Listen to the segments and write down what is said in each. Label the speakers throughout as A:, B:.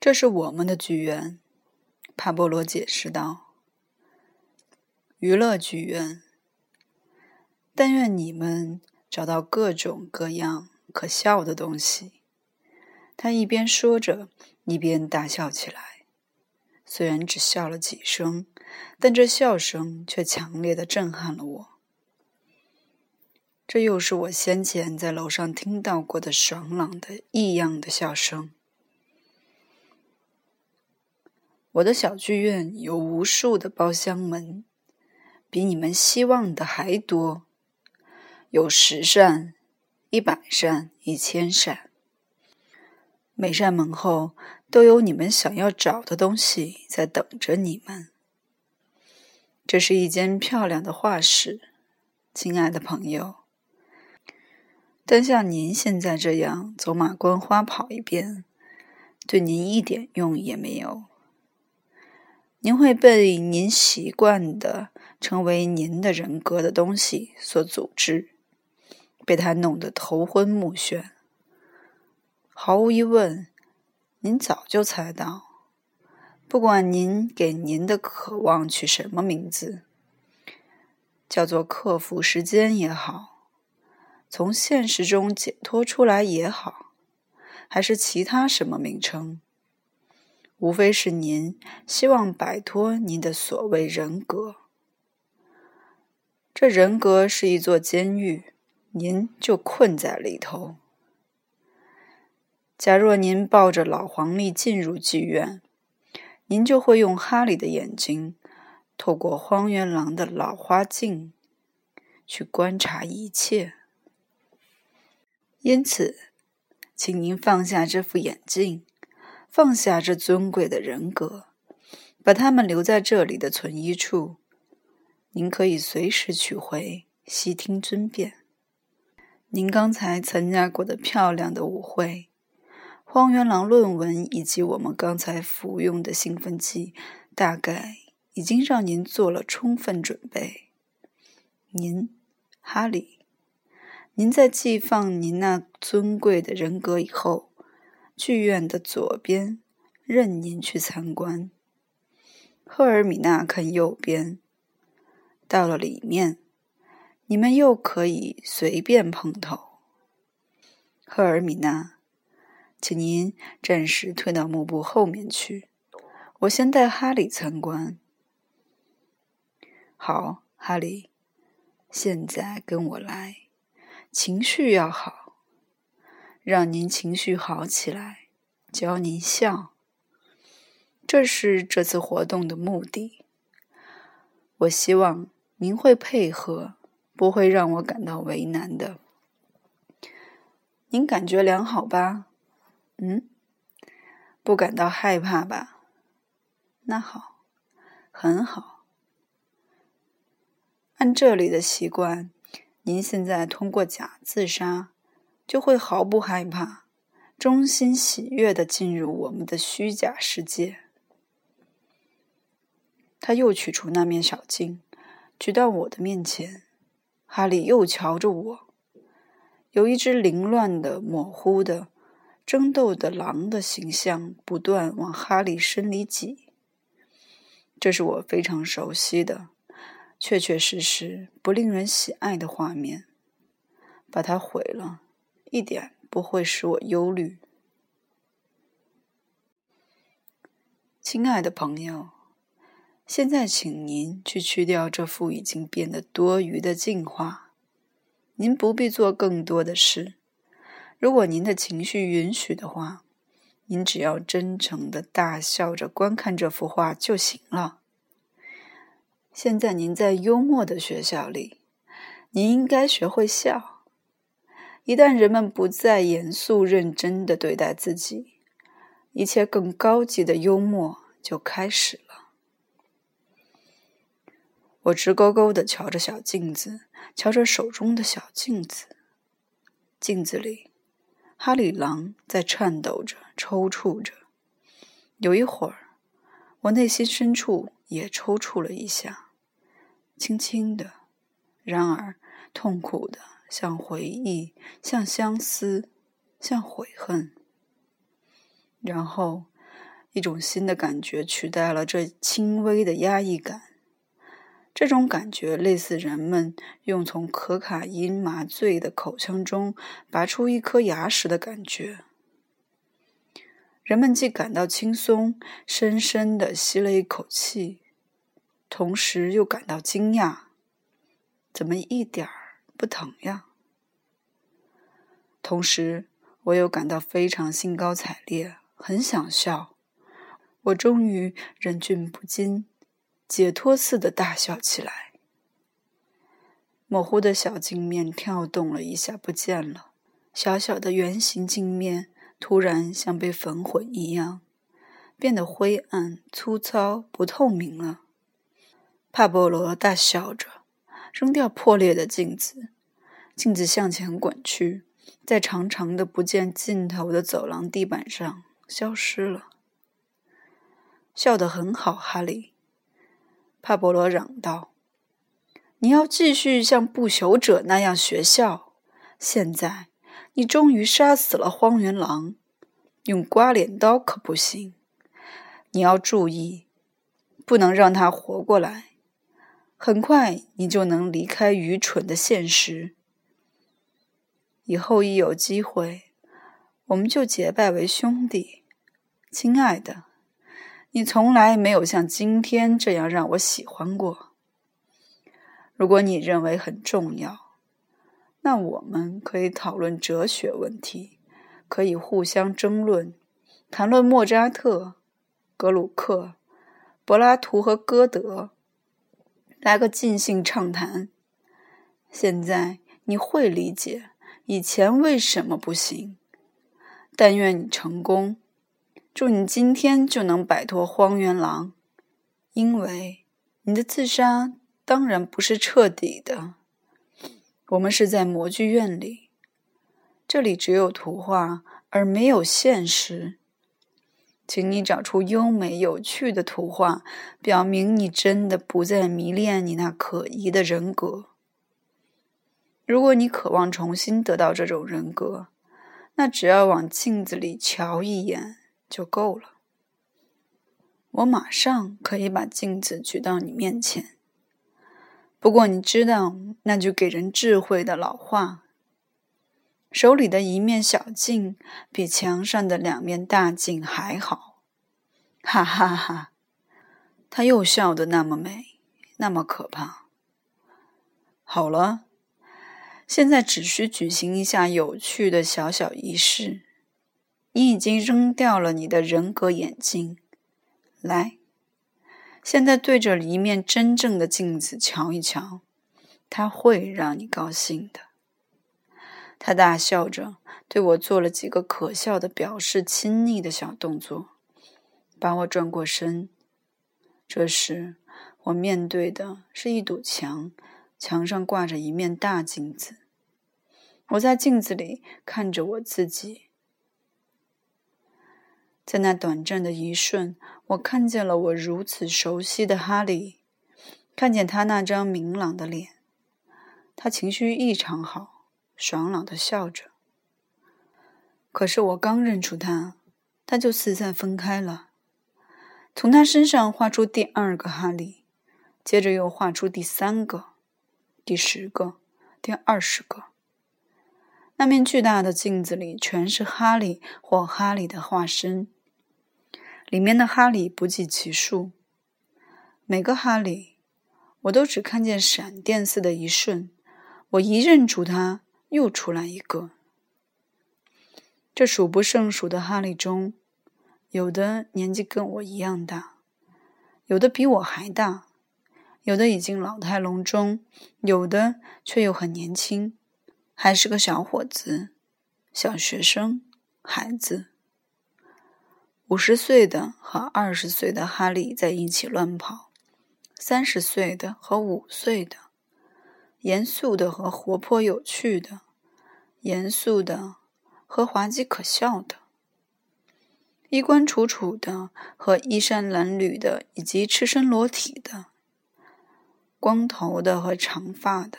A: 这是我们的剧院，帕波罗解释道。娱乐剧院。但愿你们找到各种各样可笑的东西。他一边说着，一边大笑起来。虽然只笑了几声，但这笑声却强烈的震撼了我。这又是我先前在楼上听到过的爽朗的异样的笑声。我的小剧院有无数的包厢门，比你们希望的还多，有十扇、一百扇、一千扇。每扇门后都有你们想要找的东西在等着你们。这是一间漂亮的画室，亲爱的朋友。但像您现在这样走马观花跑一遍，对您一点用也没有。您会被您习惯的成为您的人格的东西所组织，被他弄得头昏目眩。毫无疑问，您早就猜到，不管您给您的渴望取什么名字，叫做克服时间也好，从现实中解脱出来也好，还是其他什么名称，无非是您希望摆脱您的所谓人格。这人格是一座监狱，您就困在里头。假若您抱着老黄历进入剧院，您就会用哈利的眼睛，透过荒原狼的老花镜，去观察一切。因此，请您放下这副眼镜，放下这尊贵的人格，把他们留在这里的存衣处。您可以随时取回，悉听尊便。您刚才参加过的漂亮的舞会。荒原狼论文以及我们刚才服用的兴奋剂，大概已经让您做了充分准备。您，哈利，您在寄放您那尊贵的人格以后，剧院的左边任您去参观。赫尔米娜看右边，到了里面，你们又可以随便碰头。赫尔米娜。请您暂时退到幕布后面去，我先带哈利参观。好，哈利，现在跟我来。情绪要好，让您情绪好起来，教您笑。这是这次活动的目的。我希望您会配合，不会让我感到为难的。您感觉良好吧？嗯，不感到害怕吧？那好，很好。按这里的习惯，您现在通过假自杀，就会毫不害怕，衷心喜悦的进入我们的虚假世界。他又取出那面小镜，举到我的面前。哈利又瞧着我，有一只凌乱的、模糊的。争斗的狼的形象不断往哈利身里挤，这是我非常熟悉的、确确实实不令人喜爱的画面。把它毁了，一点不会使我忧虑。亲爱的朋友，现在请您去去掉这副已经变得多余的镜画。您不必做更多的事。如果您的情绪允许的话，您只要真诚的大笑着观看这幅画就行了。现在您在幽默的学校里，您应该学会笑。一旦人们不再严肃认真的对待自己，一切更高级的幽默就开始了。我直勾勾的瞧着小镜子，瞧着手中的小镜子，镜子里。哈里狼在颤抖着，抽搐着。有一会儿，我内心深处也抽搐了一下，轻轻的，然而痛苦的，像回忆，像相思，像悔恨。然后，一种新的感觉取代了这轻微的压抑感。这种感觉类似人们用从可卡因麻醉的口腔中拔出一颗牙时的感觉。人们既感到轻松，深深地吸了一口气，同时又感到惊讶：怎么一点儿不疼呀？同时，我又感到非常兴高采烈，很想笑。我终于忍俊不禁。解脱似的大笑起来，模糊的小镜面跳动了一下，不见了。小小的圆形镜面突然像被焚毁一样，变得灰暗、粗糙、不透明了。帕波罗大笑着，扔掉破裂的镜子，镜子向前滚去，在长长的不见尽头的走廊地板上消失了。笑得很好，哈利。帕博罗嚷道：“你要继续像不朽者那样学校。现在，你终于杀死了荒原狼，用刮脸刀可不行。你要注意，不能让他活过来。很快，你就能离开愚蠢的现实。以后一有机会，我们就结拜为兄弟，亲爱的。”你从来没有像今天这样让我喜欢过。如果你认为很重要，那我们可以讨论哲学问题，可以互相争论，谈论莫扎特、格鲁克、柏拉图和歌德，来个尽兴畅谈。现在你会理解以前为什么不行。但愿你成功。祝你今天就能摆脱荒原狼，因为你的自杀当然不是彻底的。我们是在模具院里，这里只有图画而没有现实。请你找出优美有趣的图画，表明你真的不再迷恋你那可疑的人格。如果你渴望重新得到这种人格，那只要往镜子里瞧一眼。就够了。我马上可以把镜子举到你面前。不过你知道那句给人智慧的老话：“手里的一面小镜比墙上的两面大镜还好。”哈哈哈！他又笑得那么美，那么可怕。好了，现在只需举行一下有趣的小小仪式。你已经扔掉了你的人格眼镜，来，现在对着一面真正的镜子瞧一瞧，它会让你高兴的。他大笑着对我做了几个可笑的表示亲昵的小动作，把我转过身。这时，我面对的是一堵墙，墙上挂着一面大镜子，我在镜子里看着我自己。在那短暂的一瞬，我看见了我如此熟悉的哈利，看见他那张明朗的脸，他情绪异常好，爽朗的笑着。可是我刚认出他，他就四散分开了。从他身上画出第二个哈利，接着又画出第三个、第十个、第二十个。那面巨大的镜子里全是哈利或哈利的化身。里面的哈利不计其数，每个哈利，我都只看见闪电似的一瞬。我一认出他，又出来一个。这数不胜数的哈利中，有的年纪跟我一样大，有的比我还大，有的已经老态龙钟，有的却又很年轻，还是个小伙子、小学生、孩子。五十岁的和二十岁的哈利在一起乱跑，三十岁的和五岁的，严肃的和活泼有趣的，严肃的和滑稽可笑的，衣冠楚楚的和衣衫褴褛的，以及赤身裸体的，光头的和长发的，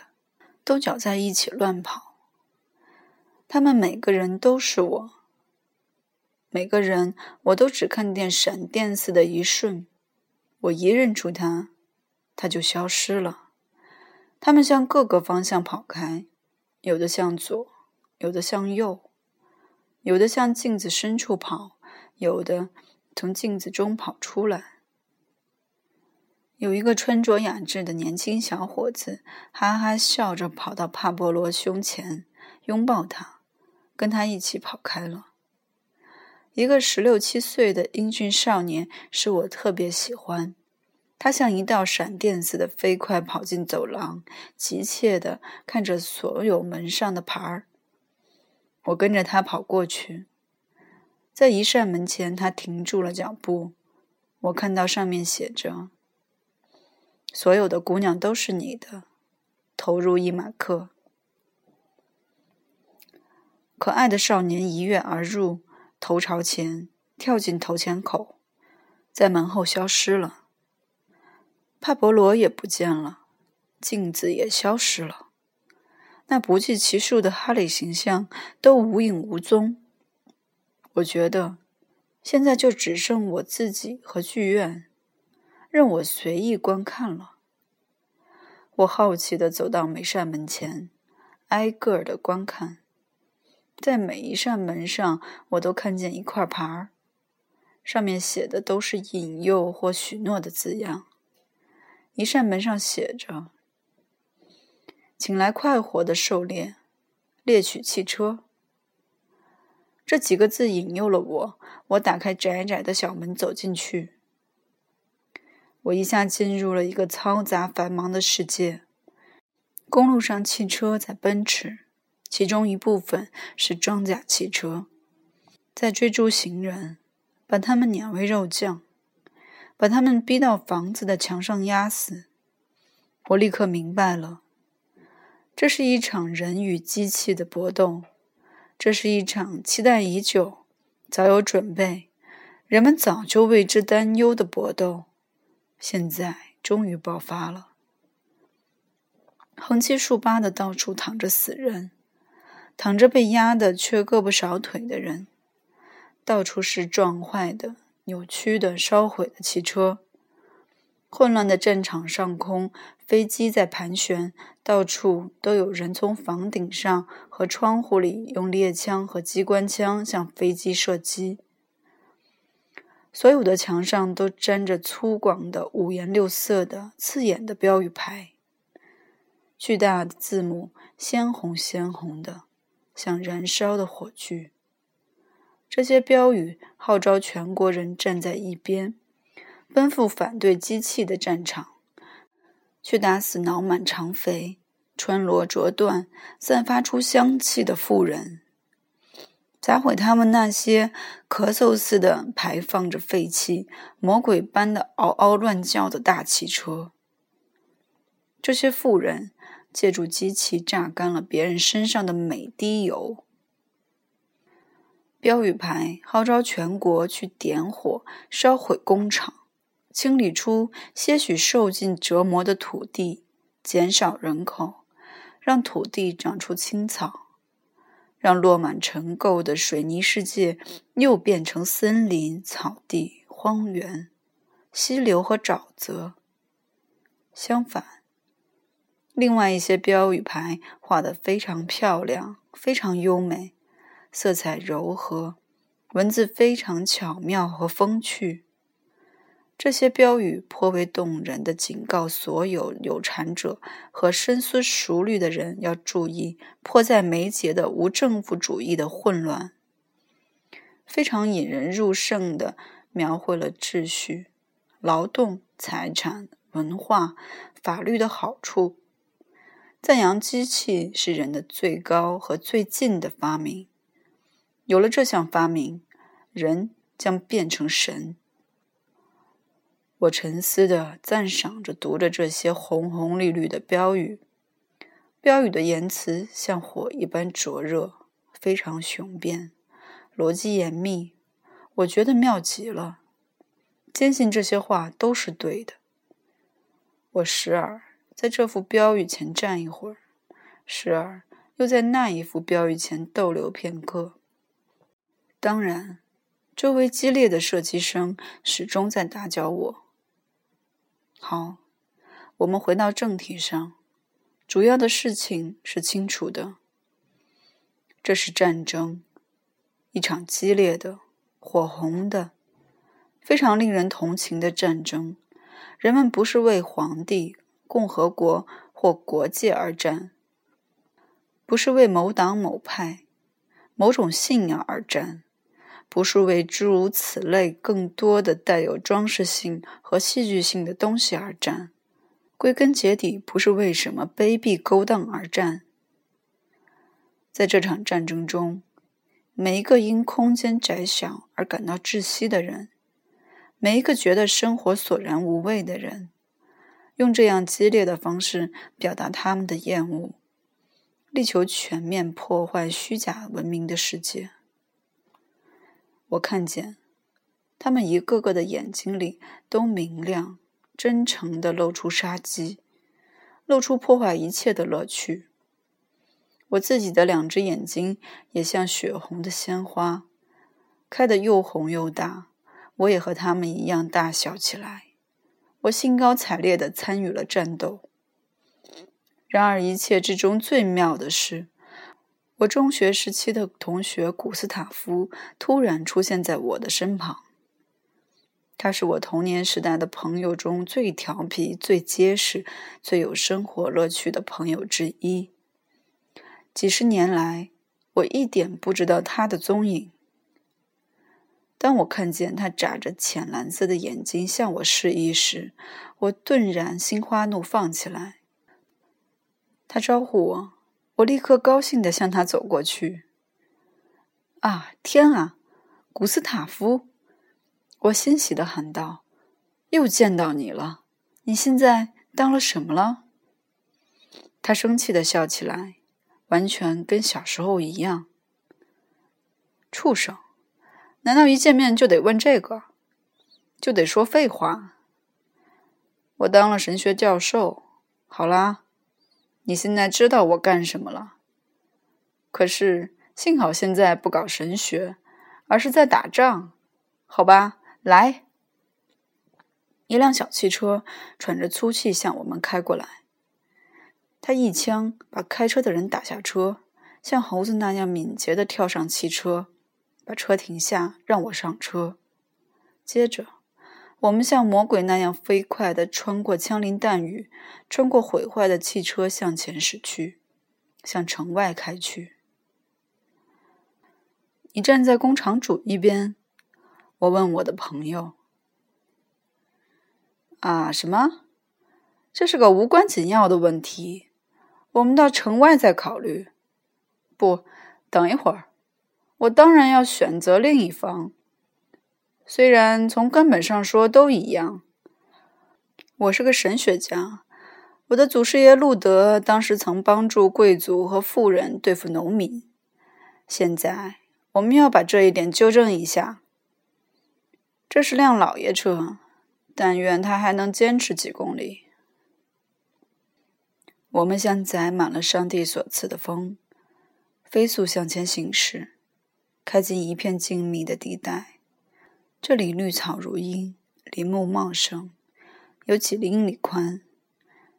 A: 都搅在一起乱跑。他们每个人都是我。每个人，我都只看见闪电似的一瞬。我一认出他，他就消失了。他们向各个方向跑开，有的向左，有的向右，有的向镜子深处跑，有的从镜子中跑出来。有一个穿着雅致的年轻小伙子，哈哈笑着跑到帕波罗胸前，拥抱他，跟他一起跑开了。一个十六七岁的英俊少年，是我特别喜欢。他像一道闪电似的飞快跑进走廊，急切地看着所有门上的牌儿。我跟着他跑过去，在一扇门前，他停住了脚步。我看到上面写着：“所有的姑娘都是你的，投入一马克。”可爱的少年一跃而入。头朝前跳进头前口，在门后消失了。帕博罗也不见了，镜子也消失了，那不计其数的哈里形象都无影无踪。我觉得现在就只剩我自己和剧院，任我随意观看了。我好奇地走到每扇门前，挨个儿的观看。在每一扇门上，我都看见一块牌儿，上面写的都是引诱或许诺的字样。一扇门上写着：“请来快活的狩猎，猎取汽车。”这几个字引诱了我。我打开窄窄的小门，走进去。我一下进入了一个嘈杂繁忙的世界。公路上，汽车在奔驰。其中一部分是装甲汽车，在追逐行人，把他们碾为肉酱，把他们逼到房子的墙上压死。我立刻明白了，这是一场人与机器的搏斗，这是一场期待已久、早有准备、人们早就为之担忧的搏斗，现在终于爆发了。横七竖八的到处躺着死人。躺着被压得缺胳膊少腿的人，到处是撞坏的、扭曲的、烧毁的汽车。混乱的战场上空，飞机在盘旋，到处都有人从房顶上和窗户里用猎枪和机关枪向飞机射击。所有的墙上都粘着粗犷的、五颜六色的、刺眼的标语牌，巨大的字母，鲜红鲜红的。像燃烧的火炬，这些标语号召全国人站在一边，奔赴反对机器的战场，去打死脑满肠肥、穿罗着缎、散发出香气的妇人，砸毁他们那些咳嗽似的排放着废气、魔鬼般的嗷嗷乱叫的大汽车。这些妇人。借助机器榨干了别人身上的每滴油。标语牌号召全国去点火、烧毁工厂，清理出些许受尽折磨的土地，减少人口，让土地长出青草，让落满尘垢的水泥世界又变成森林、草地、荒原、溪流和沼泽。相反。另外一些标语牌画得非常漂亮，非常优美，色彩柔和，文字非常巧妙和风趣。这些标语颇为动人的警告所有有产者和深思熟虑的人要注意迫在眉睫的无政府主义的混乱。非常引人入胜地描绘了秩序、劳动、财产、文化、法律的好处。赞扬机器是人的最高和最近的发明。有了这项发明，人将变成神。我沉思地赞赏着读着这些红红绿绿的标语，标语的言辞像火一般灼热，非常雄辩，逻辑严密。我觉得妙极了，坚信这些话都是对的。我时而。在这幅标语前站一会儿，时而又在那一幅标语前逗留片刻。当然，周围激烈的射击声始终在打搅我。好，我们回到正题上。主要的事情是清楚的，这是战争，一场激烈的、火红的、非常令人同情的战争。人们不是为皇帝、共和国或国界而战，不是为某党某派、某种信仰而战。不是为诸如此类更多的带有装饰性和戏剧性的东西而战，归根结底不是为什么卑鄙勾当而战。在这场战争中，每一个因空间窄小而感到窒息的人，每一个觉得生活索然无味的人，用这样激烈的方式表达他们的厌恶，力求全面破坏虚假文明的世界。我看见，他们一个个的眼睛里都明亮、真诚地露出杀机，露出破坏一切的乐趣。我自己的两只眼睛也像血红的鲜花，开得又红又大。我也和他们一样大笑起来。我兴高采烈地参与了战斗。然而，一切之中最妙的是。我中学时期的同学古斯塔夫突然出现在我的身旁。他是我童年时代的朋友中最调皮、最结实、最有生活乐趣的朋友之一。几十年来，我一点不知道他的踪影。当我看见他眨着浅蓝色的眼睛向我示意时，我顿然心花怒放起来。他招呼我。我立刻高兴地向他走过去。啊，天啊，古斯塔夫！我欣喜地喊道：“又见到你了！你现在当了什么了？”他生气地笑起来，完全跟小时候一样。畜生！难道一见面就得问这个？就得说废话？我当了神学教授。好啦。你现在知道我干什么了？可是幸好现在不搞神学，而是在打仗，好吧？来，一辆小汽车喘着粗气向我们开过来。他一枪把开车的人打下车，像猴子那样敏捷地跳上汽车，把车停下，让我上车。接着。我们像魔鬼那样飞快地穿过枪林弹雨，穿过毁坏的汽车向前驶去，向城外开去。你站在工厂主一边，我问我的朋友：“啊，什么？这是个无关紧要的问题，我们到城外再考虑。”不，等一会儿，我当然要选择另一方。虽然从根本上说都一样，我是个神学家。我的祖师爷路德当时曾帮助贵族和富人对付农民。现在我们要把这一点纠正一下。这是辆老爷车，但愿他还能坚持几公里。我们像载满了上帝所赐的风，飞速向前行驶，开进一片静谧的地带。这里绿草如茵，林木茂盛，有几英里宽。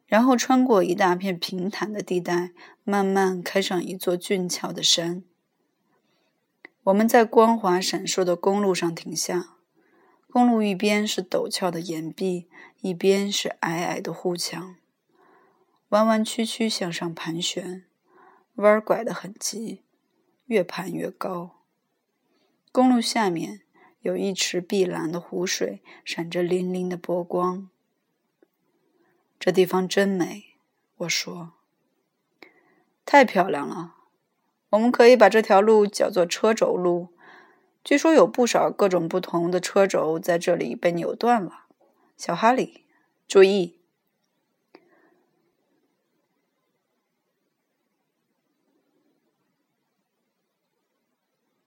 A: 然后穿过一大片平坦的地带，慢慢开上一座俊俏的山。我们在光滑闪烁的公路上停下。公路一边是陡峭的岩壁，一边是矮矮的护墙，弯弯曲曲向上盘旋，弯拐得很急，越盘越高。公路下面。有一池碧蓝的湖水，闪着粼粼的波光。这地方真美，我说。太漂亮了，我们可以把这条路叫做车轴路。据说有不少各种不同的车轴在这里被扭断了。小哈利，注意，